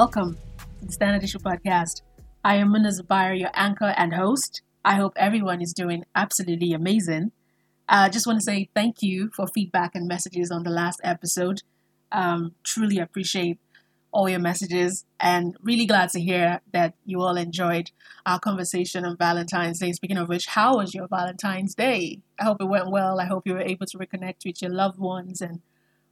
Welcome to the Standard Issue Podcast. I am Muna Zubair, your anchor and host. I hope everyone is doing absolutely amazing. I uh, just want to say thank you for feedback and messages on the last episode. Um, truly appreciate all your messages and really glad to hear that you all enjoyed our conversation on Valentine's Day. Speaking of which, how was your Valentine's Day? I hope it went well. I hope you were able to reconnect with your loved ones and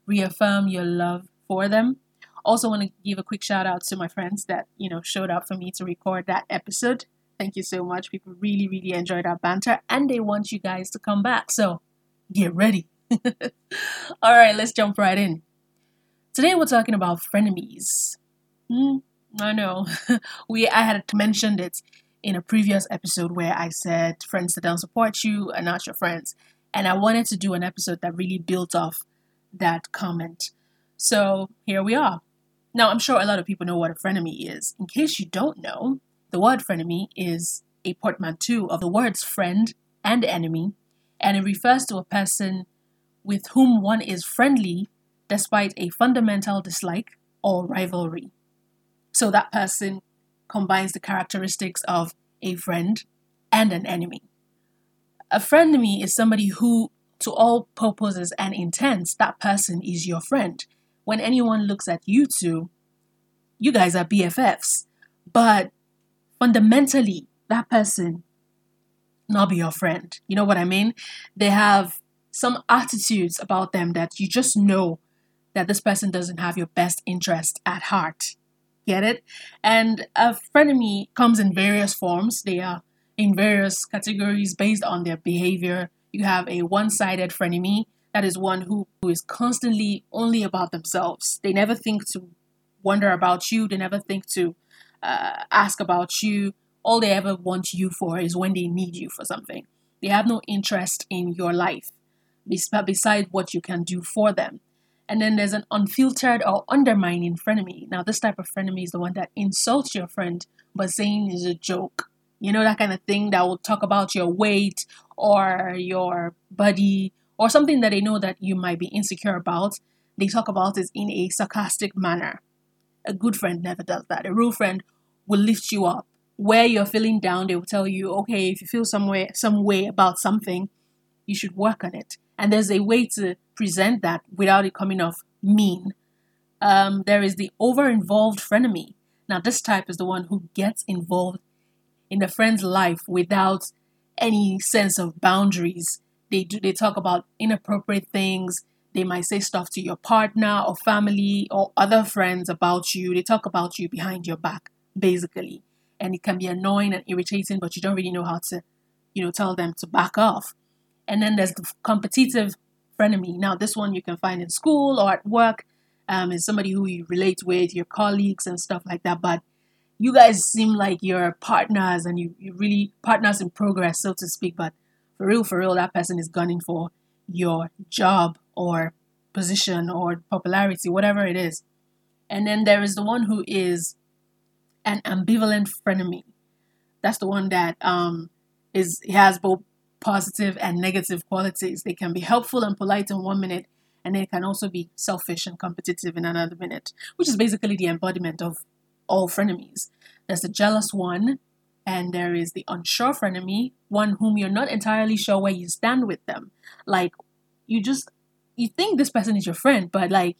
reaffirm your love for them. Also, want to give a quick shout out to my friends that you know showed up for me to record that episode. Thank you so much. People really, really enjoyed our banter, and they want you guys to come back. So get ready. All right, let's jump right in. Today we're talking about frenemies. Hmm, I know we I had mentioned it in a previous episode where I said friends that don't support you are not your friends, and I wanted to do an episode that really built off that comment. So here we are. Now, I'm sure a lot of people know what a frenemy is. In case you don't know, the word frenemy is a portmanteau of the words friend and enemy, and it refers to a person with whom one is friendly despite a fundamental dislike or rivalry. So that person combines the characteristics of a friend and an enemy. A frenemy is somebody who, to all purposes and intents, that person is your friend when anyone looks at you two, you guys are BFFs. But fundamentally, that person not be your friend. You know what I mean? They have some attitudes about them that you just know that this person doesn't have your best interest at heart. Get it? And a frenemy comes in various forms. They are in various categories based on their behavior. You have a one sided frenemy, that is one who, who is constantly only about themselves. They never think to wonder about you, they never think to uh, ask about you. All they ever want you for is when they need you for something. They have no interest in your life besides what you can do for them. And then there's an unfiltered or undermining frenemy. Now, this type of frenemy is the one that insults your friend, but saying is a joke. You know, that kind of thing that will talk about your weight or your body or something that they know that you might be insecure about, they talk about it in a sarcastic manner. A good friend never does that. A real friend will lift you up. Where you're feeling down, they will tell you, okay, if you feel some way, some way about something, you should work on it. And there's a way to present that without it coming off mean. Um, there is the over-involved frenemy. Now, this type is the one who gets involved in the friend's life without any sense of boundaries they do they talk about inappropriate things. They might say stuff to your partner or family or other friends about you. They talk about you behind your back basically. And it can be annoying and irritating but you don't really know how to you know tell them to back off. And then there's the competitive frenemy. Now this one you can find in school or at work um, is somebody who you relate with your colleagues and stuff like that. But you guys seem like you're partners and you, you really partners in progress so to speak. But for real, for real, that person is gunning for your job or position or popularity, whatever it is. And then there is the one who is an ambivalent frenemy. That's the one that um, is has both positive and negative qualities. They can be helpful and polite in one minute, and they can also be selfish and competitive in another minute, which is basically the embodiment of all frenemies. There's the jealous one, and there is the unsure frenemy, one whom you're not entirely sure where you stand with them. Like you just you think this person is your friend, but like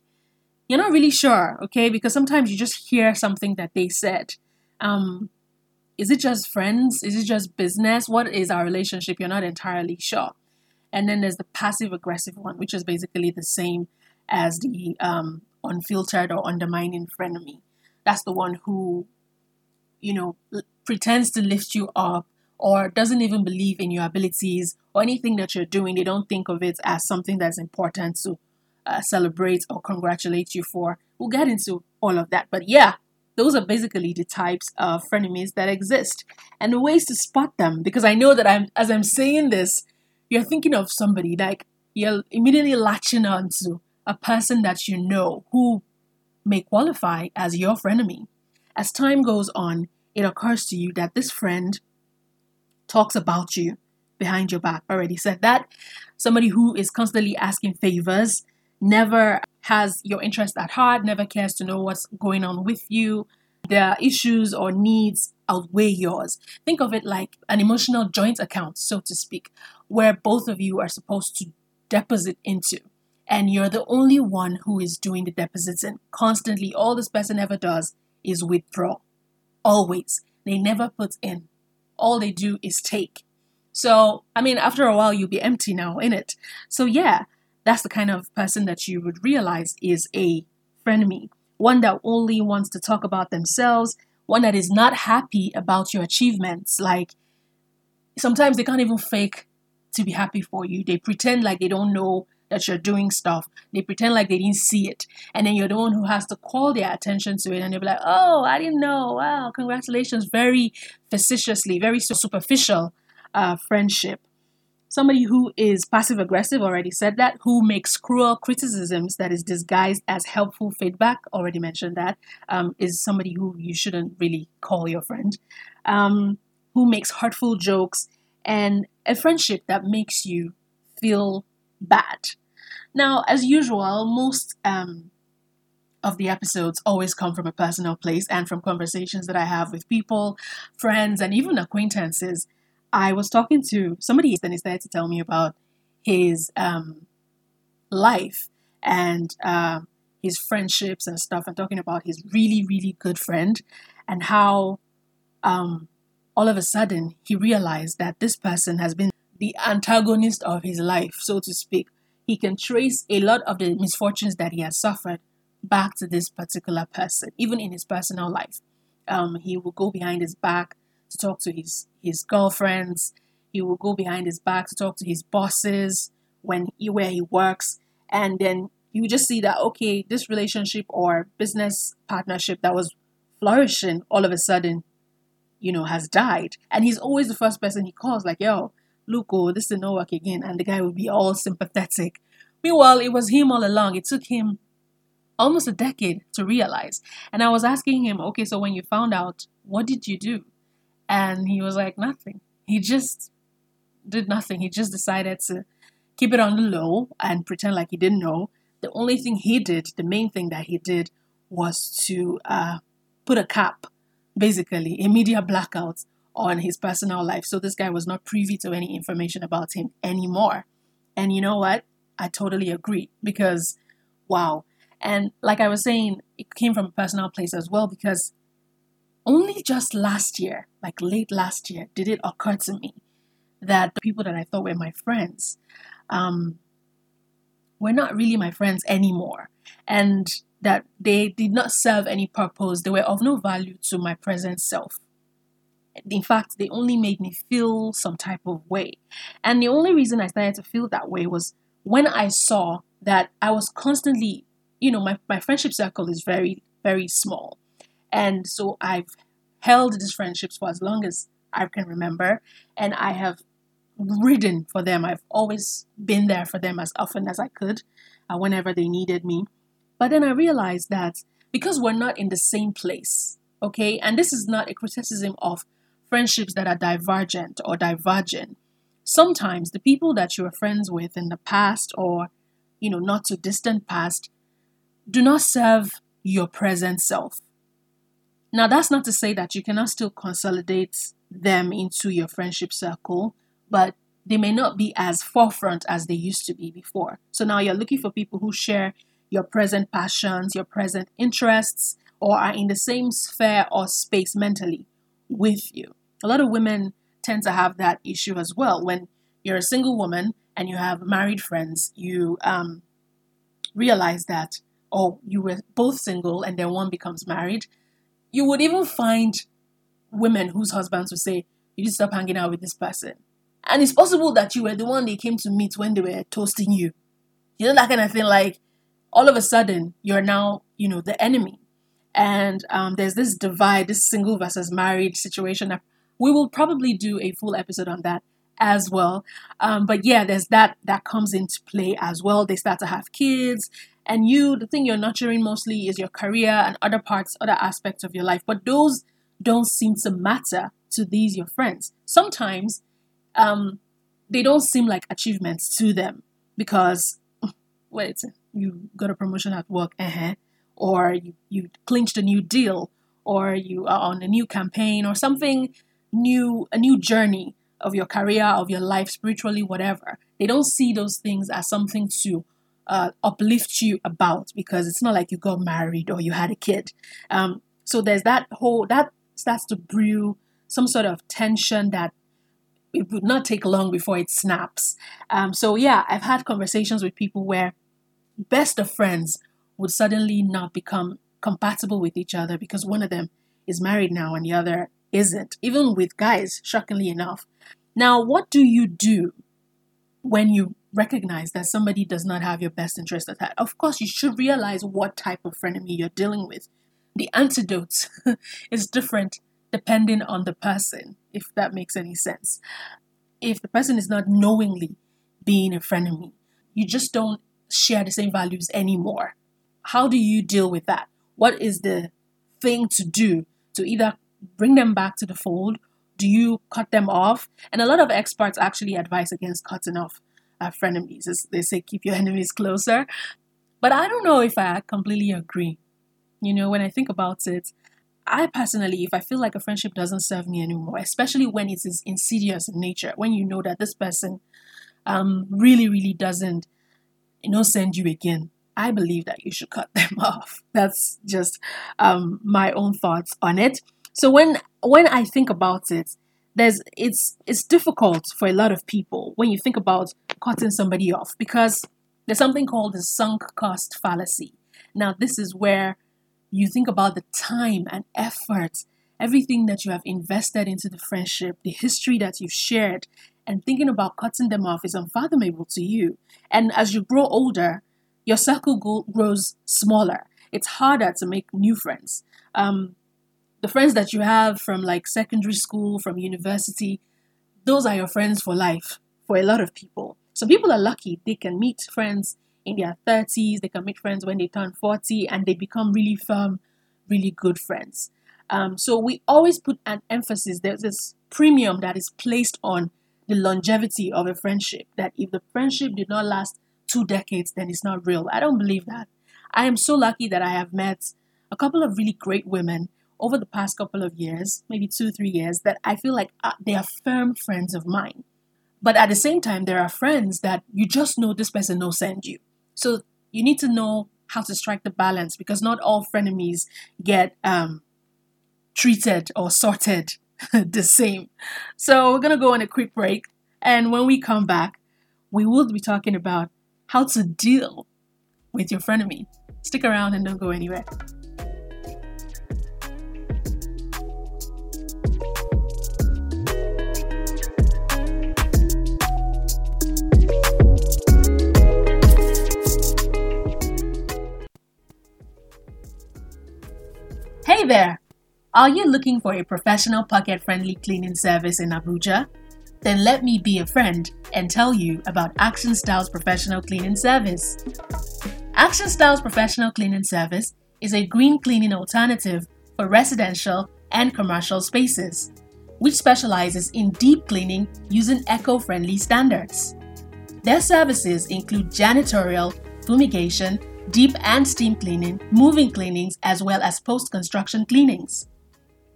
you're not really sure, okay? Because sometimes you just hear something that they said. Um, is it just friends? Is it just business? What is our relationship? You're not entirely sure. And then there's the passive aggressive one, which is basically the same as the um, unfiltered or undermining frenemy. That's the one who, you know, pretends to lift you up or doesn't even believe in your abilities or anything that you're doing. They don't think of it as something that's important to uh, celebrate or congratulate you for. We'll get into all of that. But yeah, those are basically the types of frenemies that exist and the ways to spot them. Because I know that I'm, as I'm saying this, you're thinking of somebody like you're immediately latching onto a person that you know who may qualify as your frenemy. As time goes on, it occurs to you that this friend talks about you behind your back. Already said that. Somebody who is constantly asking favors, never has your interest at heart, never cares to know what's going on with you. Their issues or needs outweigh yours. Think of it like an emotional joint account, so to speak, where both of you are supposed to deposit into. And you're the only one who is doing the deposits, and constantly all this person ever does is withdraw. Always. They never put in. All they do is take. So, I mean, after a while, you'll be empty now, in it. So, yeah, that's the kind of person that you would realize is a frenemy. One that only wants to talk about themselves, one that is not happy about your achievements. Like, sometimes they can't even fake to be happy for you. They pretend like they don't know that you're doing stuff. They pretend like they didn't see it. And then you're the one who has to call their attention to it. And they'll be like, oh, I didn't know. Wow, congratulations. Very facetiously, very superficial uh, friendship. Somebody who is passive aggressive, already said that, who makes cruel criticisms that is disguised as helpful feedback, already mentioned that, um, is somebody who you shouldn't really call your friend, um, who makes hurtful jokes, and a friendship that makes you feel bad. Now, as usual, most um, of the episodes always come from a personal place and from conversations that I have with people, friends, and even acquaintances. I was talking to somebody and he started to tell me about his um, life and uh, his friendships and stuff, and talking about his really, really good friend and how um, all of a sudden he realized that this person has been the antagonist of his life, so to speak. He can trace a lot of the misfortunes that he has suffered back to this particular person, even in his personal life. Um, he will go behind his back to talk to his his girlfriends. He will go behind his back to talk to his bosses when he, where he works, and then you just see that okay, this relationship or business partnership that was flourishing all of a sudden, you know, has died. And he's always the first person he calls, like, yo, oh, this didn't work again. And the guy would be all sympathetic. Meanwhile, it was him all along. It took him almost a decade to realize. And I was asking him, okay, so when you found out, what did you do? And he was like, nothing. He just did nothing. He just decided to keep it on the low and pretend like he didn't know. The only thing he did, the main thing that he did, was to uh, put a cap, basically, a media blackout on his personal life. So this guy was not privy to any information about him anymore. And you know what? I totally agree because, wow. And like I was saying, it came from a personal place as well because only just last year, like late last year, did it occur to me that the people that I thought were my friends um, were not really my friends anymore. And that they did not serve any purpose. They were of no value to my present self. In fact, they only made me feel some type of way. And the only reason I started to feel that way was when I saw that I was constantly, you know, my, my friendship circle is very, very small. And so I've held these friendships for as long as I can remember, and I have ridden for them. I've always been there for them as often as I could, uh, whenever they needed me. But then I realized that because we're not in the same place, okay, and this is not a criticism of friendships that are divergent or divergent. Sometimes the people that you were friends with in the past or, you know, not too distant past do not serve your present self. Now, that's not to say that you cannot still consolidate them into your friendship circle, but they may not be as forefront as they used to be before. So now you're looking for people who share your present passions, your present interests, or are in the same sphere or space mentally with you. A lot of women tend to have that issue as well. When you're a single woman and you have married friends, you um, realize that, oh, you were both single and then one becomes married you would even find women whose husbands would say, You need to stop hanging out with this person. And it's possible that you were the one they came to meet when they were toasting you. You know, that kind of thing. Like, all of a sudden, you're now, you know, the enemy. And um, there's this divide, this single versus married situation. We will probably do a full episode on that as well. Um, but yeah, there's that that comes into play as well. They start to have kids, and you the thing you're nurturing mostly is your career and other parts other aspects of your life but those don't seem to matter to these your friends sometimes um, they don't seem like achievements to them because wait you got a promotion at work, uh-huh, or you, you clinched a new deal, or you are on a new campaign, or something new, a new journey of your career, of your life, spiritually, whatever. They don't see those things as something to uh, uplift you about because it's not like you got married or you had a kid. Um, so there's that whole that starts to brew some sort of tension that it would not take long before it snaps. Um, so yeah, I've had conversations with people where best of friends would suddenly not become compatible with each other because one of them is married now and the other isn't. Even with guys, shockingly enough. Now, what do you do when you recognize that somebody does not have your best interest at heart? Of course, you should realize what type of frenemy you're dealing with. The antidote is different depending on the person, if that makes any sense. If the person is not knowingly being a frenemy, you just don't share the same values anymore. How do you deal with that? What is the thing to do to either bring them back to the fold? Do you cut them off? And a lot of experts actually advise against cutting off uh, frenemies. They say, keep your enemies closer. But I don't know if I completely agree. You know, when I think about it, I personally, if I feel like a friendship doesn't serve me anymore, especially when it is insidious in nature, when you know that this person um, really, really doesn't, you know, send you again, I believe that you should cut them off. That's just um, my own thoughts on it. So when when I think about it, there's it's it's difficult for a lot of people when you think about cutting somebody off because there's something called the sunk cost fallacy. Now this is where you think about the time and effort, everything that you have invested into the friendship, the history that you've shared, and thinking about cutting them off is unfathomable to you. And as you grow older, your circle grows smaller. It's harder to make new friends. Um, the friends that you have from like secondary school, from university, those are your friends for life for a lot of people. Some people are lucky, they can meet friends in their 30s, they can meet friends when they turn 40, and they become really firm, really good friends. Um, so we always put an emphasis, there's this premium that is placed on the longevity of a friendship. That if the friendship did not last two decades, then it's not real. I don't believe that. I am so lucky that I have met a couple of really great women over the past couple of years, maybe two, three years, that I feel like uh, they are firm friends of mine. But at the same time, there are friends that you just know this person no send you. So you need to know how to strike the balance because not all frenemies get um, treated or sorted the same. So we're gonna go on a quick break, and when we come back, we will be talking about how to deal with your frenemy. Stick around and don't go anywhere. Hey there! Are you looking for a professional pocket friendly cleaning service in Abuja? Then let me be a friend and tell you about Action Styles Professional Cleaning Service. Action Styles Professional Cleaning Service is a green cleaning alternative for residential and commercial spaces, which specializes in deep cleaning using eco friendly standards. Their services include janitorial, fumigation, deep and steam cleaning, moving cleanings, as well as post construction cleanings.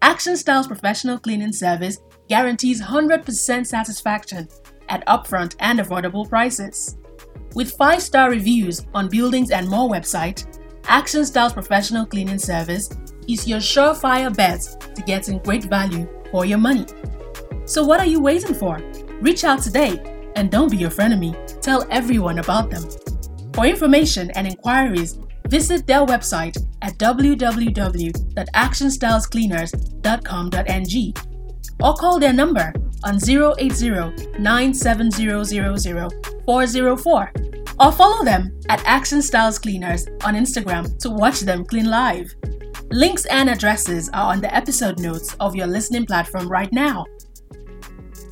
Action Styles professional cleaning service guarantees 100% satisfaction at upfront and affordable prices. With 5 star reviews on Buildings and More website, Action Styles professional cleaning service is your surefire bet to getting great value for your money. So, what are you waiting for? Reach out today and don't be your frenemy. Tell everyone about them. For information and inquiries, visit their website at www.actionstylescleaners.com.ng or call their number on 080-97000-404 or follow them at Action Styles Cleaners on Instagram to watch them clean live. Links and addresses are on the episode notes of your listening platform right now.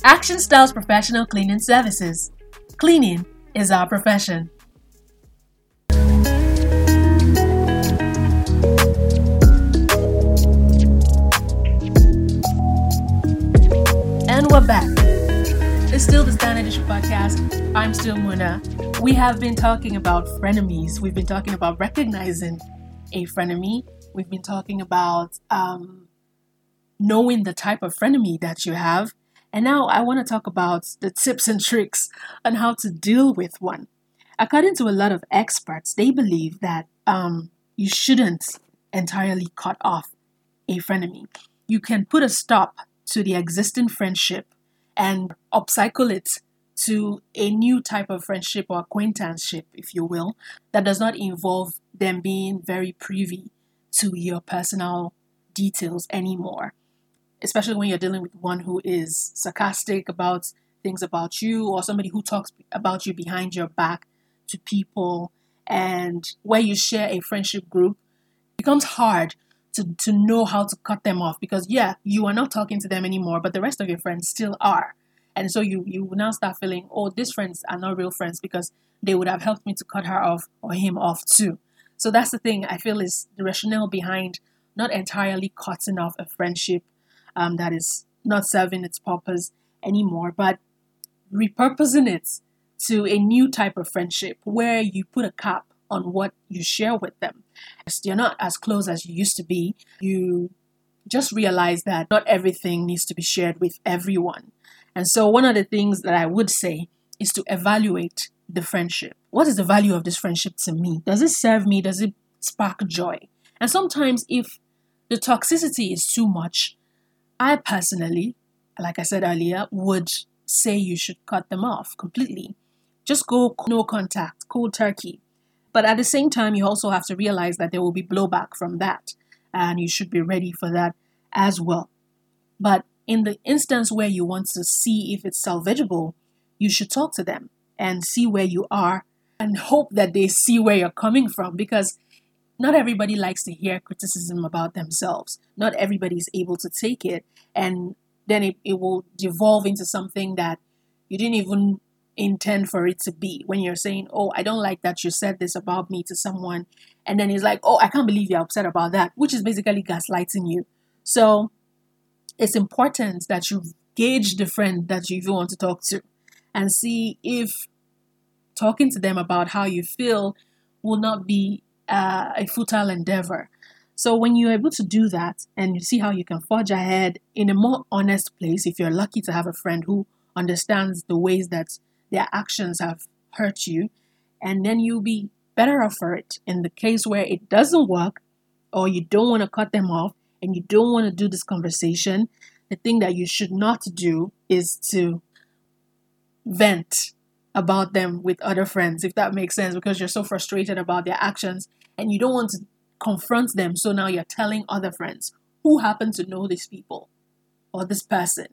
Action Styles Professional Cleaning Services. Cleaning is our profession. We're back. It's still the Standard Issue Podcast. I'm still Muna. We have been talking about frenemies. We've been talking about recognizing a frenemy. We've been talking about um, knowing the type of frenemy that you have. And now I want to talk about the tips and tricks on how to deal with one. According to a lot of experts, they believe that um, you shouldn't entirely cut off a frenemy. You can put a stop to the existing friendship and upcycle it to a new type of friendship or acquaintanceship, if you will, that does not involve them being very privy to your personal details anymore. Especially when you're dealing with one who is sarcastic about things about you or somebody who talks about you behind your back to people and where you share a friendship group becomes hard to, to know how to cut them off because yeah you are not talking to them anymore but the rest of your friends still are and so you you now start feeling oh these friends are not real friends because they would have helped me to cut her off or him off too so that's the thing i feel is the rationale behind not entirely cutting off a friendship um, that is not serving its purpose anymore but repurposing it to a new type of friendship where you put a cap on what you share with them. You're not as close as you used to be. You just realize that not everything needs to be shared with everyone. And so, one of the things that I would say is to evaluate the friendship. What is the value of this friendship to me? Does it serve me? Does it spark joy? And sometimes, if the toxicity is too much, I personally, like I said earlier, would say you should cut them off completely. Just go no contact, cold turkey. But at the same time, you also have to realize that there will be blowback from that, and you should be ready for that as well. But in the instance where you want to see if it's salvageable, you should talk to them and see where you are and hope that they see where you're coming from because not everybody likes to hear criticism about themselves. Not everybody is able to take it, and then it, it will devolve into something that you didn't even intend for it to be when you're saying, Oh, I don't like that you said this about me to someone. And then he's like, Oh, I can't believe you're upset about that, which is basically gaslighting you. So it's important that you gauge the friend that you want to talk to and see if talking to them about how you feel will not be uh, a futile endeavor. So when you're able to do that and you see how you can forge ahead in a more honest place, if you're lucky to have a friend who understands the ways that their actions have hurt you, and then you'll be better off for it. In the case where it doesn't work, or you don't want to cut them off, and you don't want to do this conversation, the thing that you should not do is to vent about them with other friends, if that makes sense, because you're so frustrated about their actions and you don't want to confront them. So now you're telling other friends who happen to know these people or this person.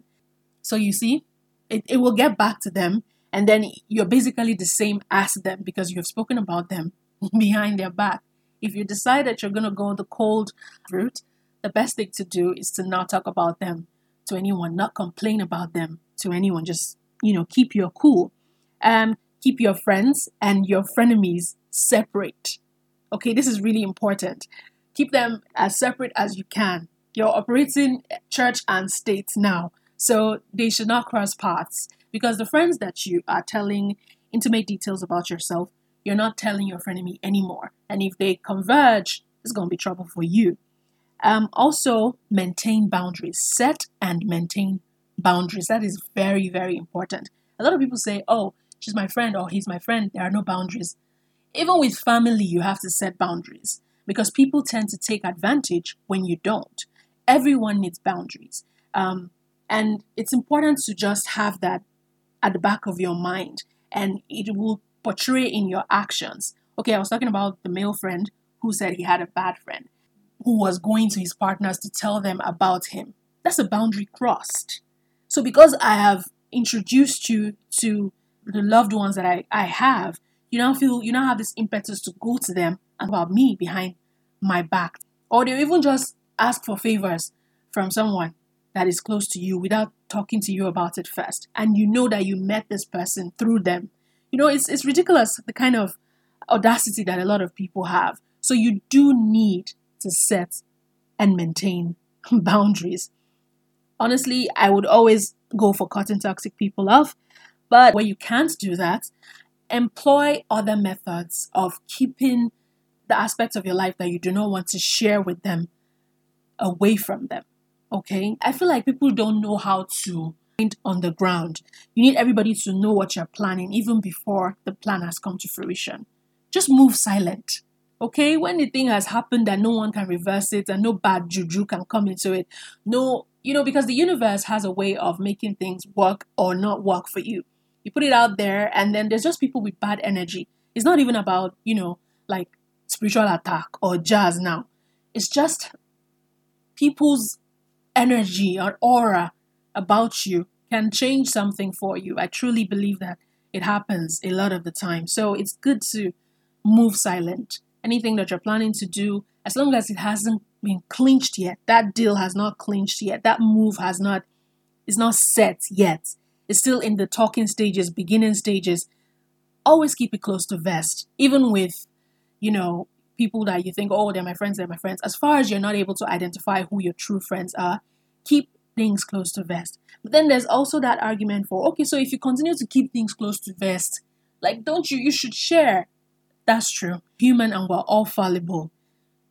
So you see, it, it will get back to them and then you're basically the same as them because you have spoken about them behind their back. If you decide that you're going to go the cold route, the best thing to do is to not talk about them to anyone, not complain about them to anyone. Just, you know, keep your cool. Um, keep your friends and your frenemies separate. Okay, this is really important. Keep them as separate as you can. You're operating church and state now, so they should not cross paths because the friends that you are telling intimate details about yourself, you're not telling your frenemy anymore. And if they converge, it's going to be trouble for you. Um, also, maintain boundaries. Set and maintain boundaries. That is very, very important. A lot of people say, oh, she's my friend or he's my friend. There are no boundaries. Even with family, you have to set boundaries because people tend to take advantage when you don't. Everyone needs boundaries. Um, and it's important to just have that at the back of your mind and it will portray in your actions. Okay, I was talking about the male friend who said he had a bad friend who was going to his partners to tell them about him. That's a boundary crossed. So, because I have introduced you to the loved ones that I, I have, you now feel you now have this impetus to go to them about me behind my back. Or they even just ask for favors from someone that is close to you without talking to you about it first. And you know that you met this person through them. You know, it's, it's ridiculous the kind of audacity that a lot of people have. So you do need to set and maintain boundaries. Honestly, I would always go for cutting toxic people off, But where you can't do that, employ other methods of keeping the aspects of your life that you do not want to share with them away from them. Okay? I feel like people don't know how to on the ground. You need everybody to know what you're planning even before the plan has come to fruition. Just move silent. Okay, when the thing has happened that no one can reverse it and no bad juju can come into it, no, you know, because the universe has a way of making things work or not work for you. You put it out there, and then there's just people with bad energy. It's not even about, you know, like spiritual attack or jazz now. It's just people's energy or aura about you can change something for you. I truly believe that it happens a lot of the time. So it's good to move silent. Anything that you're planning to do, as long as it hasn't been clinched yet, that deal has not clinched yet, that move has not is not set yet. It's still in the talking stages, beginning stages. Always keep it close to vest, even with, you know, people that you think, oh, they're my friends, they're my friends. As far as you're not able to identify who your true friends are, keep things close to vest. But then there's also that argument for okay, so if you continue to keep things close to vest, like don't you you should share. That's true. Human and we're all fallible.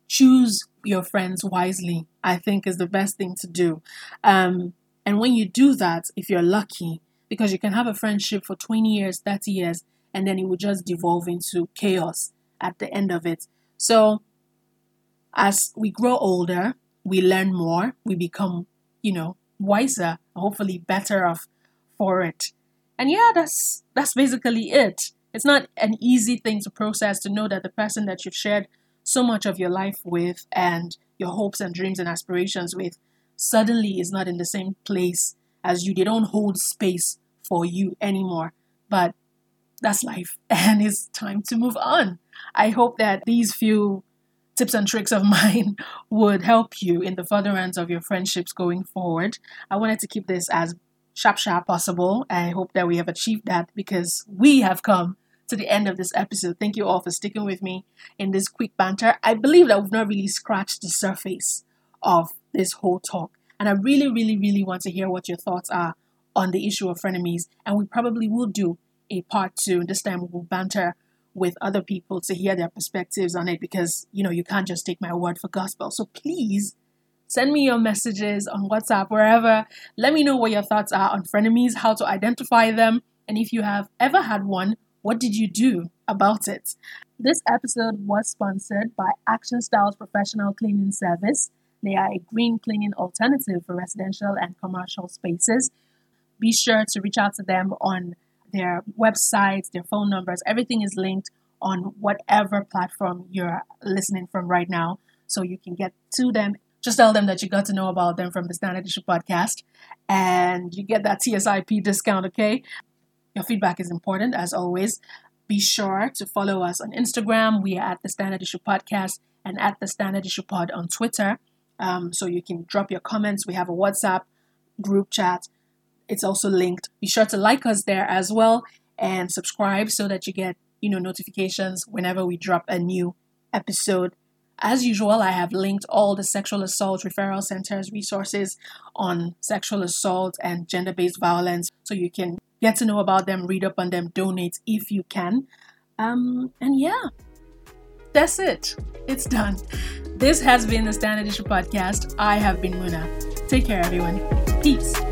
Choose your friends wisely, I think is the best thing to do. Um, and when you do that, if you're lucky, because you can have a friendship for 20 years, 30 years, and then it will just devolve into chaos at the end of it. So, as we grow older, we learn more, we become you know, wiser, hopefully better off for it. And yeah, that's that's basically it. It's not an easy thing to process to know that the person that you've shared so much of your life with and your hopes and dreams and aspirations with suddenly is not in the same place as you. They don't hold space for you anymore. But that's life and it's time to move on. I hope that these few tips and tricks of mine would help you in the furtherance of your friendships going forward. I wanted to keep this as sharp, sharp possible. I hope that we have achieved that because we have come to the end of this episode. Thank you all for sticking with me in this quick banter. I believe that we've not really scratched the surface of this whole talk. And I really, really, really want to hear what your thoughts are on the issue of frenemies. And we probably will do a part two. This time we will banter with other people to hear their perspectives on it because you know you can't just take my word for gospel. So please send me your messages on WhatsApp, wherever. Let me know what your thoughts are on frenemies, how to identify them, and if you have ever had one, what did you do about it? This episode was sponsored by Action Styles Professional Cleaning Service. They are a green cleaning alternative for residential and commercial spaces. Be sure to reach out to them on their websites, their phone numbers, everything is linked on whatever platform you're listening from right now. So you can get to them. Just tell them that you got to know about them from the Standard Issue podcast and you get that TSIP discount, okay? Your feedback is important as always. Be sure to follow us on Instagram. We are at the Standard Issue Podcast and at the Standard Issue Pod on Twitter. Um, so you can drop your comments. We have a WhatsApp group chat it's also linked. Be sure to like us there as well and subscribe so that you get, you know, notifications whenever we drop a new episode. As usual, I have linked all the sexual assault referral centers resources on sexual assault and gender based violence so you can get to know about them, read up on them, donate if you can. Um, and yeah, that's it. It's done. This has been the Standard Issue Podcast. I have been Muna. Take care, everyone. Peace.